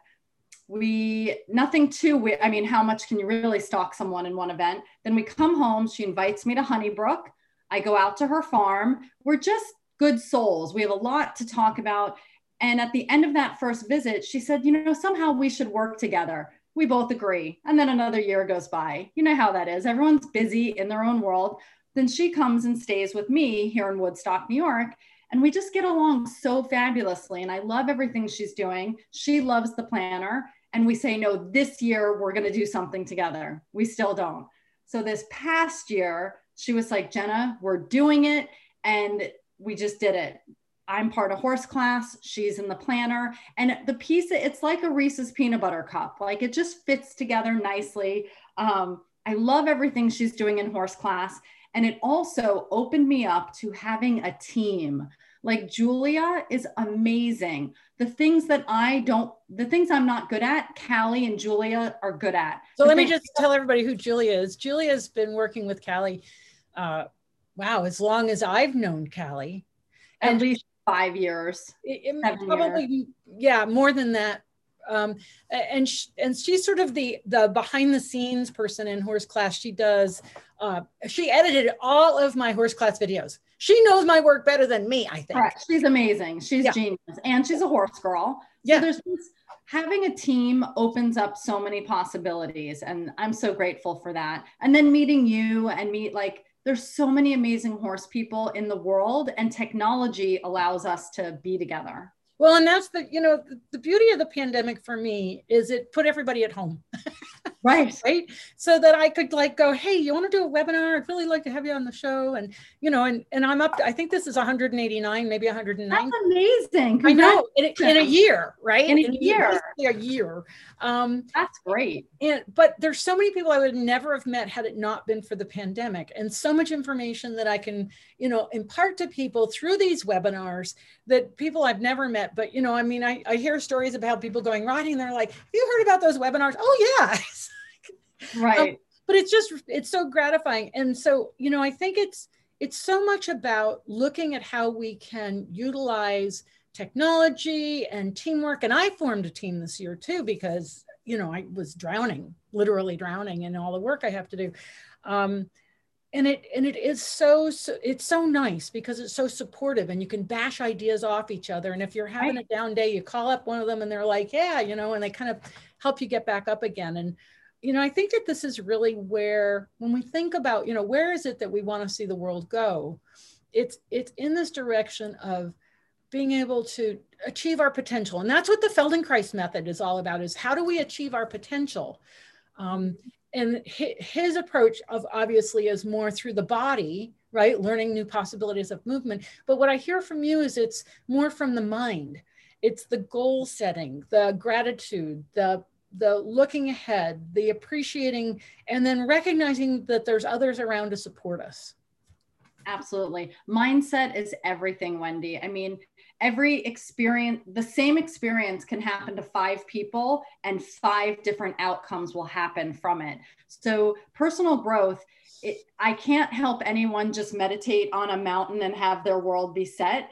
We nothing too weird. I mean, how much can you really stalk someone in one event? Then we come home. She invites me to Honeybrook. I go out to her farm. We're just good souls. We have a lot to talk about. And at the end of that first visit, she said, You know, somehow we should work together we both agree. And then another year goes by. You know how that is. Everyone's busy in their own world. Then she comes and stays with me here in Woodstock, New York. And we just get along so fabulously. And I love everything she's doing. She loves the planner. And we say, no, this year we're going to do something together. We still don't. So this past year, she was like, Jenna, we're doing it. And we just did it. I'm part of horse class. She's in the planner. And the piece, it's like a Reese's peanut butter cup. Like it just fits together nicely. Um, I love everything she's doing in horse class. And it also opened me up to having a team. Like Julia is amazing. The things that I don't, the things I'm not good at, Callie and Julia are good at. So the let me just tell everybody who Julia is. Julia's been working with Callie, uh, wow, as long as I've known Callie. And at least five years. It, it probably, years. yeah, more than that. Um, and sh- and she's sort of the the behind the scenes person in horse class. She does. Uh, she edited all of my horse class videos. She knows my work better than me. I think. Correct. She's amazing. She's yeah. genius, and she's a horse girl. Yeah. So there's this, having a team opens up so many possibilities, and I'm so grateful for that. And then meeting you and meet like there's so many amazing horse people in the world and technology allows us to be together well and that's the you know the, the beauty of the pandemic for me is it put everybody at home right right? So that i could like go hey you want to do a webinar? I'd really like to have you on the show and you know and and i'm up to, i think this is 189 maybe 109 that's amazing i know in, in, a year right? In a in year. a year um that's great. and but there's so many people i would never have met had it not been for the pandemic and so much information that i can you know impart to people through these webinars that people i've never met but you know i mean i, I hear stories about people going riding they're like have you heard about those webinars? Oh yeah right. um, but it's just it's so gratifying. And so you know i think it's it's so much about looking at how we can utilize technology and teamwork. And i formed a team this year too because you know i was drowning literally drowning in all the work i have to do. Um, and it and it is so, so, it's so nice because it's so supportive and you can bash ideas off each other. And if you're having right. a down day you call up one of them and they're like yeah you know and they kind of help you get back up again. And you know, I think that this is really where, when we think about, you know, where is it that we want to see the world go? It's it's in this direction of being able to achieve our potential, and that's what the Feldenkrais method is all about: is how do we achieve our potential? Um, and his approach of obviously is more through the body, right? Learning new possibilities of movement. But what I hear from you is it's more from the mind. It's the goal setting, the gratitude, the the looking ahead, the appreciating, and then recognizing that there's others around to support us. Absolutely. Mindset is everything, Wendy. I mean, every experience, the same experience can happen to five people, and five different outcomes will happen from it. So, personal growth, it, I can't help anyone just meditate on a mountain and have their world be set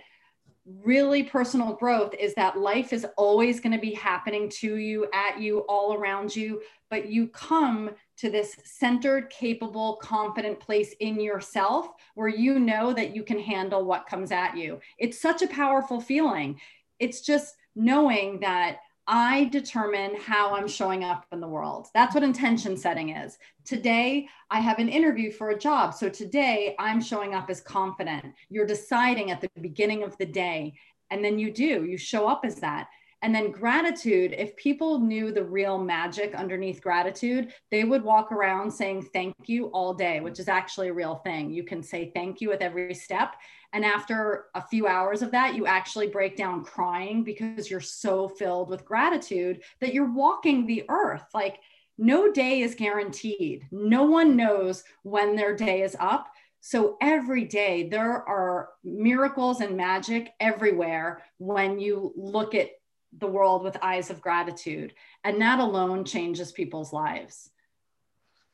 really personal growth is that life is always going to be happening to you, at you, all around you, but you come to this centered, capable, confident place in yourself where you know that you can handle what comes at you. It's such a powerful feeling. It's just knowing that I determine how I'm showing up in the world. That's what intention setting is. Today, I have an interview for a job. So today, I'm showing up as confident. You're deciding at the beginning of the day, and then you do, you show up as that. And then gratitude, if people knew the real magic underneath gratitude, they would walk around saying thank you all day, which is actually a real thing. You can say thank you with every step. And after a few hours of that, you actually break down crying because you're so filled with gratitude that you're walking the earth. Like, no day is guaranteed. No one knows when their day is up. So every day there are miracles and magic everywhere when you look at the world with eyes of gratitude. And that alone changes people's lives.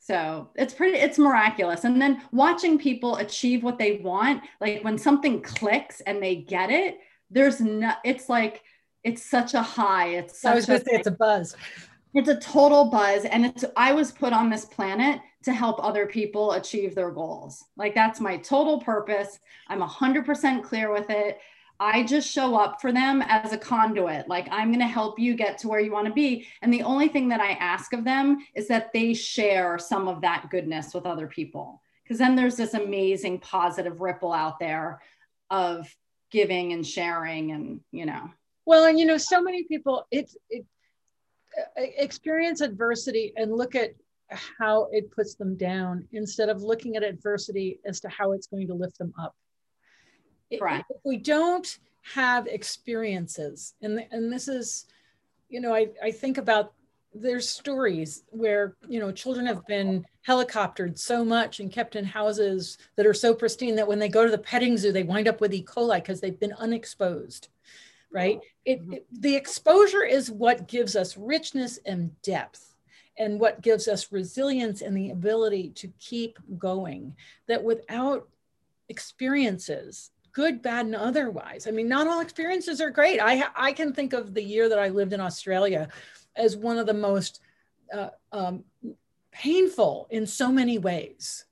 So it's pretty, it's miraculous. And then watching people achieve what they want, like when something clicks and they get it, there's no, it's like, it's such a high. It's I was going to say it's a buzz. It's a total buzz. And it's, I was put on this planet to help other people achieve their goals. Like that's my total purpose. I'm 100% clear with it. I just show up for them as a conduit. Like, I'm going to help you get to where you want to be. And the only thing that I ask of them is that they share some of that goodness with other people. Because then there's this amazing positive ripple out there of giving and sharing, and, you know. Well, and, you know, so many people, it's, it, uh, experience adversity and look at how it puts them down instead of looking at adversity as to how it's going to lift them up. Right. If we don't have experiences, and, and this is, you know, I, I think about there's stories where you know children have been helicoptered so much and kept in houses that are so pristine that when they go to the petting zoo they wind up with e coli because they've been unexposed right it, mm-hmm. it, the exposure is what gives us richness and depth and what gives us resilience and the ability to keep going that without experiences good, bad, and otherwise. I mean, not all experiences are great. I I can think of the year that I lived in Australia as one of the most uh, um, painful in so many ways.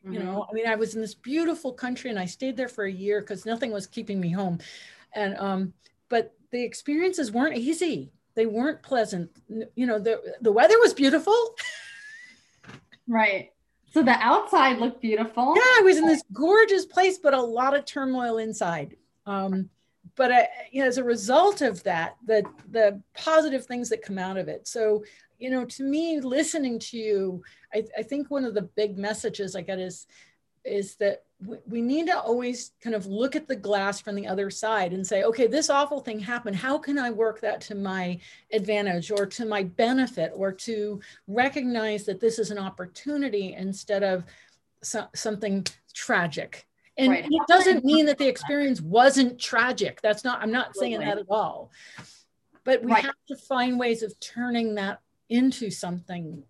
Mm-hmm. You know, I mean, I was in this beautiful country and I stayed there for a year because nothing was keeping me home, and um, but the experiences weren't easy. They weren't pleasant. You know, the the weather was beautiful. right so the outside looked beautiful. Yeah, I was in this gorgeous place, but a lot of turmoil inside. Um, but I, you know, as a result of that, the the positive things that come out of it. So, you know, to me, listening to you, I, I think one of the big messages I get is is that we need to always kind of look at the glass from the other side and say, okay, this awful thing happened. How can I work that to my advantage or to my benefit or to recognize that this is an opportunity instead of so, something tragic? And right. it doesn't mean that the experience wasn't tragic. That's not, I'm not saying that at all. But we right. have to find ways of turning that into something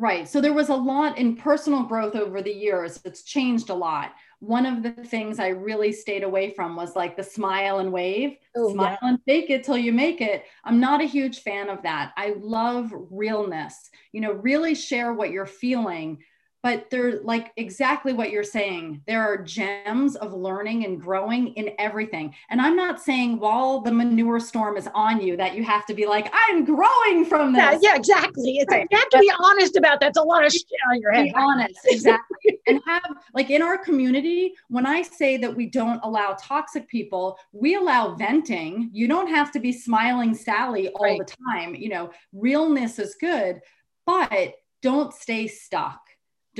Right. So there was a lot in personal growth over the years. It's changed a lot. One of the things I really stayed away from was like the smile and wave, oh, smile yeah. and fake it till you make it. I'm not a huge fan of that. I love realness. You know, really share what you're feeling but they're like exactly what you're saying. There are gems of learning and growing in everything. And I'm not saying while the manure storm is on you that you have to be like, I'm growing from this. Yeah, yeah exactly. It's right. you have to be honest about that. That's a lot of shit on your head. Be honest, exactly. and have like in our community, when I say that we don't allow toxic people, we allow venting. You don't have to be smiling Sally all right. the time. You know, realness is good, but don't stay stuck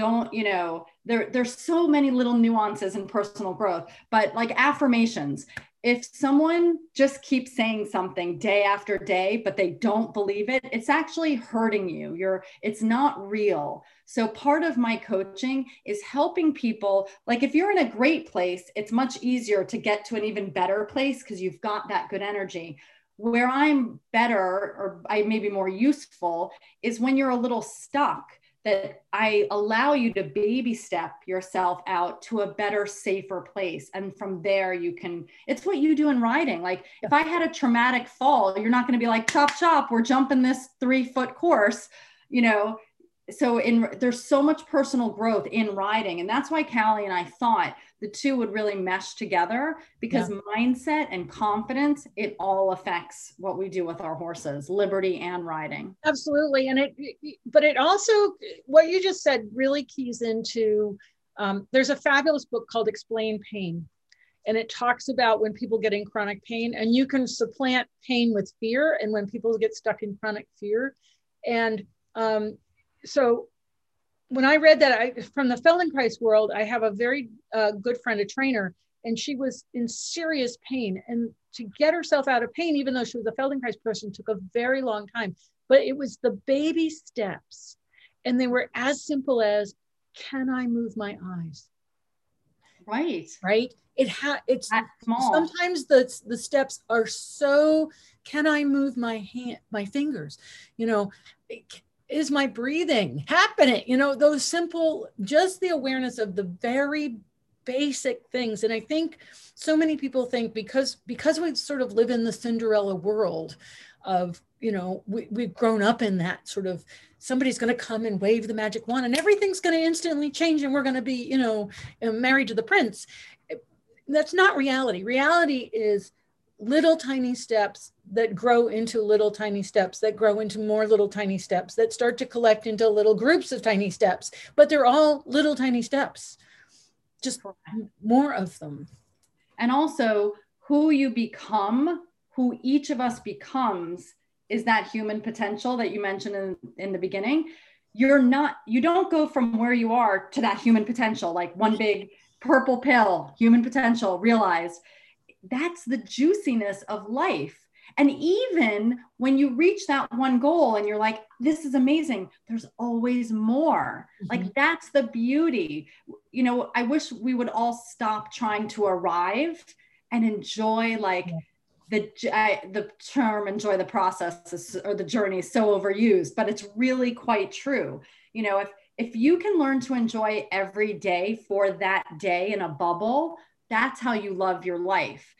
don't you know there there's so many little nuances in personal growth but like affirmations if someone just keeps saying something day after day but they don't believe it it's actually hurting you. You're it's not real. So part of my coaching is helping people like if you're in a great place it's much easier to get to an even better place because you've got that good energy. Where i'm better or i may be more useful is when you're a little stuck that I allow you to baby step yourself out to a better, safer place. And from there, you can, it's what you do in riding. Like if I had a traumatic fall, you're not going to be like, chop, chop, we're jumping this three foot course. You know, so in there's so much personal growth in riding and that's why callie and i thought the two would really mesh together because yeah. mindset and confidence it all affects what we do with our horses liberty and riding absolutely and it but it also what you just said really keys into um, there's a fabulous book called explain pain and it talks about when people get in chronic pain and you can supplant pain with fear and when people get stuck in chronic fear and um, so when I read that I, from the Feldenkrais world, I have a very uh, good friend, a trainer, and she was in serious pain. And to get herself out of pain, even though she was a Feldenkrais person, took a very long time. But it was the baby steps. And they were as simple as, can I move my eyes? Right. Right. It ha- it's small. sometimes the the steps are so can I move my hand my fingers? You know, is my breathing happening? You know, those simple, just the awareness of the very basic things. And I think so many people think because because we sort of live in the Cinderella world of, you know, we, we've grown up in that sort of somebody's going to come and wave the magic wand and everything's going to instantly change and we're going to be, you know, married to the prince. That's not reality. Reality is little tiny steps that grow into little tiny steps that grow into more little tiny steps that start to collect into little groups of tiny steps. But they're all little tiny steps. Just more of them. And also who you become who each of us becomes is that human potential that you mentioned in, in the beginning. You're not you don't go from where you are to that human potential like one big purple pill human potential realized that's the juiciness of life. And even when you reach that one goal and you're like, this is amazing, there's always more. Mm-hmm. Like, that's the beauty. You know, I wish we would all stop trying to arrive and enjoy, like, yeah. The, I, the term enjoy the process is, or the journey is so overused, but it's really quite true. You know, if if you can learn to enjoy every day for that day in a bubble, that's how you love your life.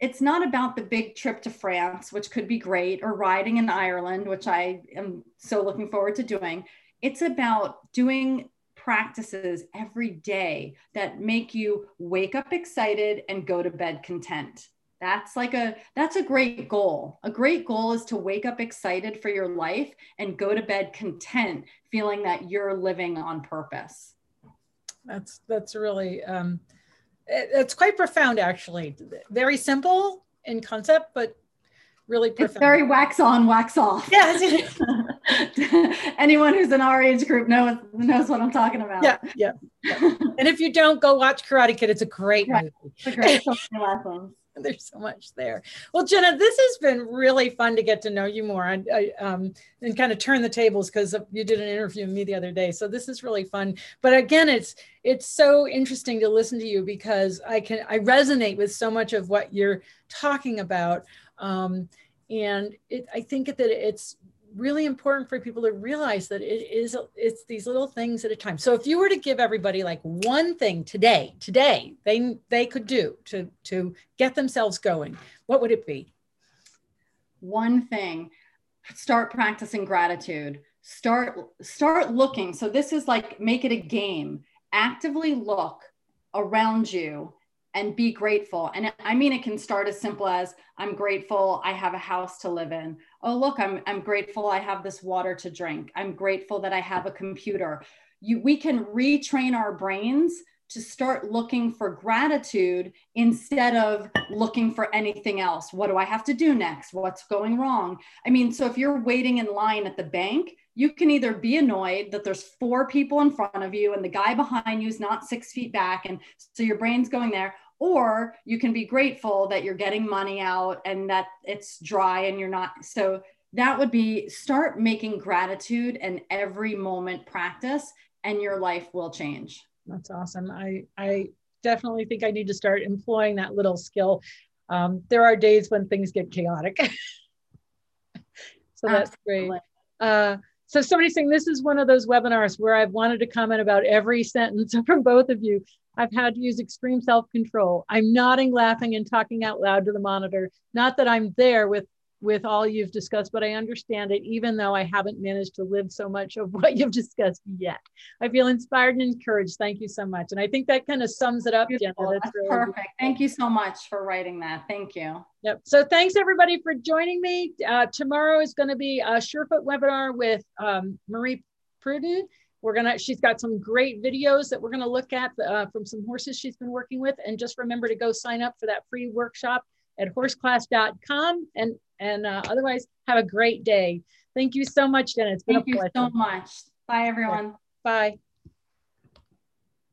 It's not about the big trip to France, which could be great, or riding in Ireland, which I am so looking forward to doing. It's about doing practices every day that make you wake up excited and go to bed content. That's like a that's a great goal. A great goal is to wake up excited for your life and go to bed content, feeling that you're living on purpose. That's that's really um it's quite profound actually. Very simple in concept but really profound. it's very wax on wax off. Yes anyone who's in our age group knows knows what i'm talking about. Yeah yeah, yeah. and if you don't go watch karate kid. It's a great right. movie. It's a great there's so much there. Well, Jenna, this has been really fun to get to know you more I, I, um, and kind of turn the tables because you did an interview with me the other day. So this is really fun. But again, it's it's so interesting to listen to you because I can I resonate with so much of what you're talking about. Um, and it, I think that it's really important for people to realize that it is it's these little things at a time. So if you were to give everybody like one thing today today they they could do to to get themselves going what would it be? One thing start practicing gratitude. Start start looking. So this is like make it a game. Actively look around you and be grateful. And I mean, it can start as simple as I'm grateful. I have a house to live in. Oh, look, I'm, I'm grateful I have this water to drink. I'm grateful that I have a computer. You, we can retrain our brains to start looking for gratitude instead of looking for anything else. What do I have to do next? What's going wrong? I mean, so if you're waiting in line at the bank, you can either be annoyed that there's four people in front of you and the guy behind you is not six feet back. And so your brain's going there, or you can be grateful that you're getting money out and that it's dry and you're not. So that would be start making gratitude and every moment practice, and your life will change. That's awesome. I, I definitely think I need to start employing that little skill. Um, there are days when things get chaotic. so that's Absolutely. great. Uh, so somebody's saying this is one of those webinars where I've wanted to comment about every sentence from both of you. I've had to use extreme self control. I'm nodding, laughing, and talking out loud to the monitor. Not that I'm there with with all you've discussed, but I understand it, even though I haven't managed to live so much of what you've discussed yet. I feel inspired and encouraged. Thank you so much. And I think that kind of sums it up, Jenna. That's, That's really perfect. Beautiful. Thank you so much for writing that. Thank you. Yep. So thanks everybody for joining me. Uh, tomorrow is going to be a Surefoot webinar with um, Marie Prudu. We're gonna, she's got some great videos that we're gonna look at uh, from some horses she's been working with. And just remember to go sign up for that free workshop at horseclass.com. And, and uh, otherwise, have a great day. Thank you so much, Jenna. It's been Thank a pleasure. Thank you so much. Bye, everyone. Bye.